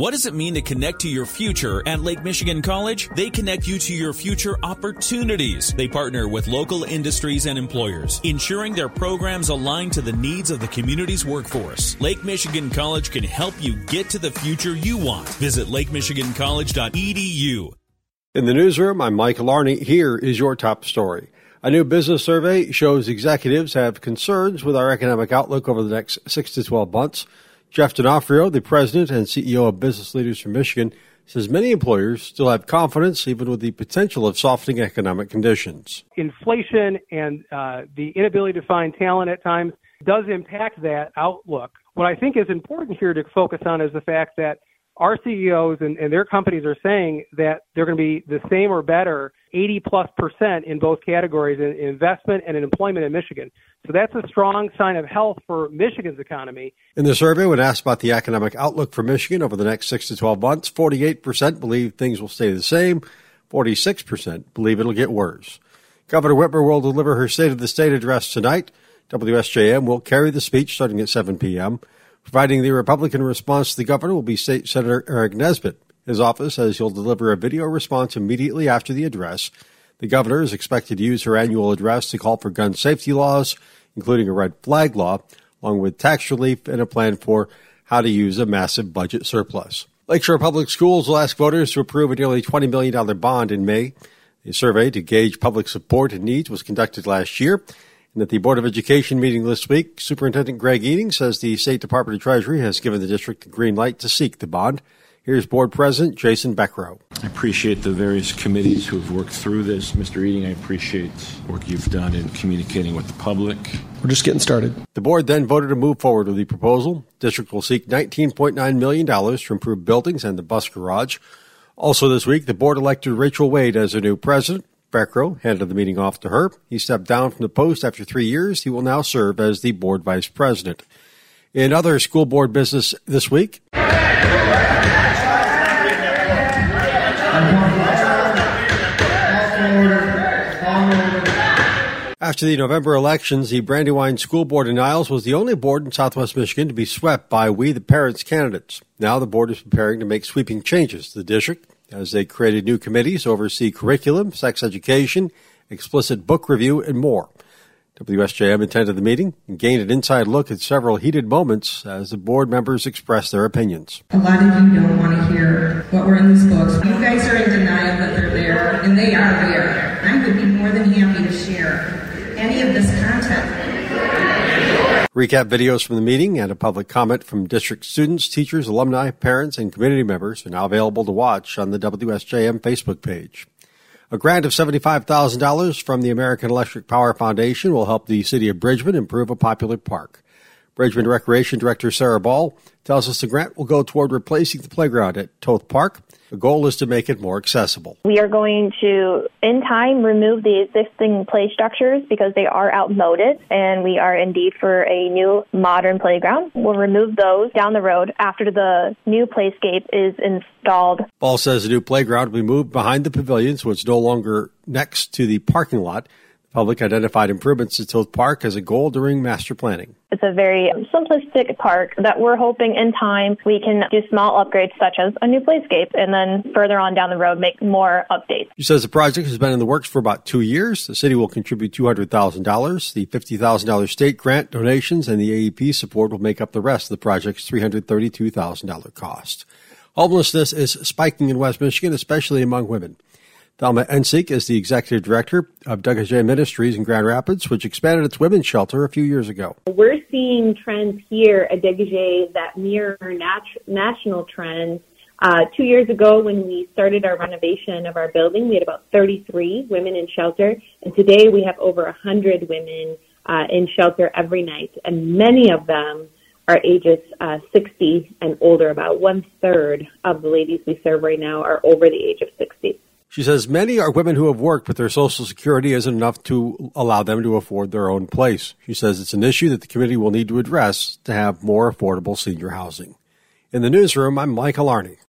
What does it mean to connect to your future at Lake Michigan College? They connect you to your future opportunities. They partner with local industries and employers, ensuring their programs align to the needs of the community's workforce. Lake Michigan College can help you get to the future you want. Visit lakemichigancollege.edu. In the newsroom, I'm Mike Arney. Here is your top story. A new business survey shows executives have concerns with our economic outlook over the next 6 to 12 months. Jeff Donofrio, the president and CEO of Business Leaders for Michigan, says many employers still have confidence even with the potential of softening economic conditions. Inflation and uh, the inability to find talent at times does impact that outlook. What I think is important here to focus on is the fact that our CEOs and, and their companies are saying that they're going to be the same or better 80 plus percent in both categories in, in investment and in employment in Michigan. So that's a strong sign of health for Michigan's economy. In the survey, when asked about the economic outlook for Michigan over the next six to 12 months, 48% believe things will stay the same, 46% believe it'll get worse. Governor Whitmer will deliver her State of the State address tonight. WSJM will carry the speech starting at 7 p.m. Providing the Republican response to the governor will be State Senator Aric Nesbitt. His office says he'll deliver a video response immediately after the address. The governor is expected to use her annual address to call for gun safety laws, including a red flag law, along with tax relief and a plan for how to use a massive budget surplus. Lakeshore Public Schools will ask voters to approve a nearly $20 million bond in May. A survey to gauge public support and needs was conducted last year. And at the Board of Education meeting this week, Superintendent Greg Eating says the State Department of Treasury has given the district the green light to seek the bond. Here's Board President Jason Beckrow. I appreciate the various committees who have worked through this. Mr. Eating, I appreciate work you've done in communicating with the public. We're just getting started. The board then voted to move forward with the proposal. District will seek $19.9 million to improve buildings and the bus garage. Also this week, the board elected Rachel Wade as their new president. Beckrow handed the meeting off to her. He stepped down from the post after three years. He will now serve as the board vice president. In other school board business this week, After the November elections, the Brandywine School Board in Niles was the only board in southwest Michigan to be swept by We the Parents candidates. Now the board is preparing to make sweeping changes to the district as they created new committees to oversee curriculum, sex education, explicit book review, and more. WSJM attended the meeting and gained an inside look at several heated moments as the board members expressed their opinions. A lot of you don't want to hear what were in these books. You guys are in denial that they're there, and they are there. I would be more than happy to share any of this content. Recap videos from the meeting and a public comment from district students, teachers, alumni, parents, and community members are now available to watch on the WSJM Facebook page. A grant of $75,000 from the American Electric Power Foundation will help the city of Bridgman improve a popular park. Bridgman Recreation Director Sarah Ball tells us the grant will go toward replacing the playground at Toth Park. The goal is to make it more accessible. We are going to, in time, remove the existing play structures because they are outmoded, and we are indeed for a new modern playground. We'll remove those down the road after the new playscape is installed. Ball says the new playground will be moved behind the pavilion so it's no longer next to the parking lot. Public identified improvements to Toth Park as a goal during master planning. It's a very simplistic park that we're hoping in time we can do small upgrades such as a new playscape and then further on down the road make more updates. She says the project has been in the works for about two years. The city will contribute $200,000. The $50,000 state grant donations and the AEP support will make up the rest of the project's $332,000 cost. Homelessness is spiking in West Michigan, especially among women. Thelma Ensink is the executive director of Degage Ministries in Grand Rapids, which expanded its women's shelter a few years ago. We're seeing trends here at Degage that mirror nat- national trends. Uh, two years ago, when we started our renovation of our building, we had about 33 women in shelter, and today we have over 100 women uh, in shelter every night, and many of them are ages uh, 60 and older. About one third of the ladies we serve right now are over the age of 60. She says many are women who have worked, but their Social Security isn't enough to allow them to afford their own place. She says it's an issue that the committee will need to address to have more affordable senior housing. In the newsroom, I'm Michael Arney.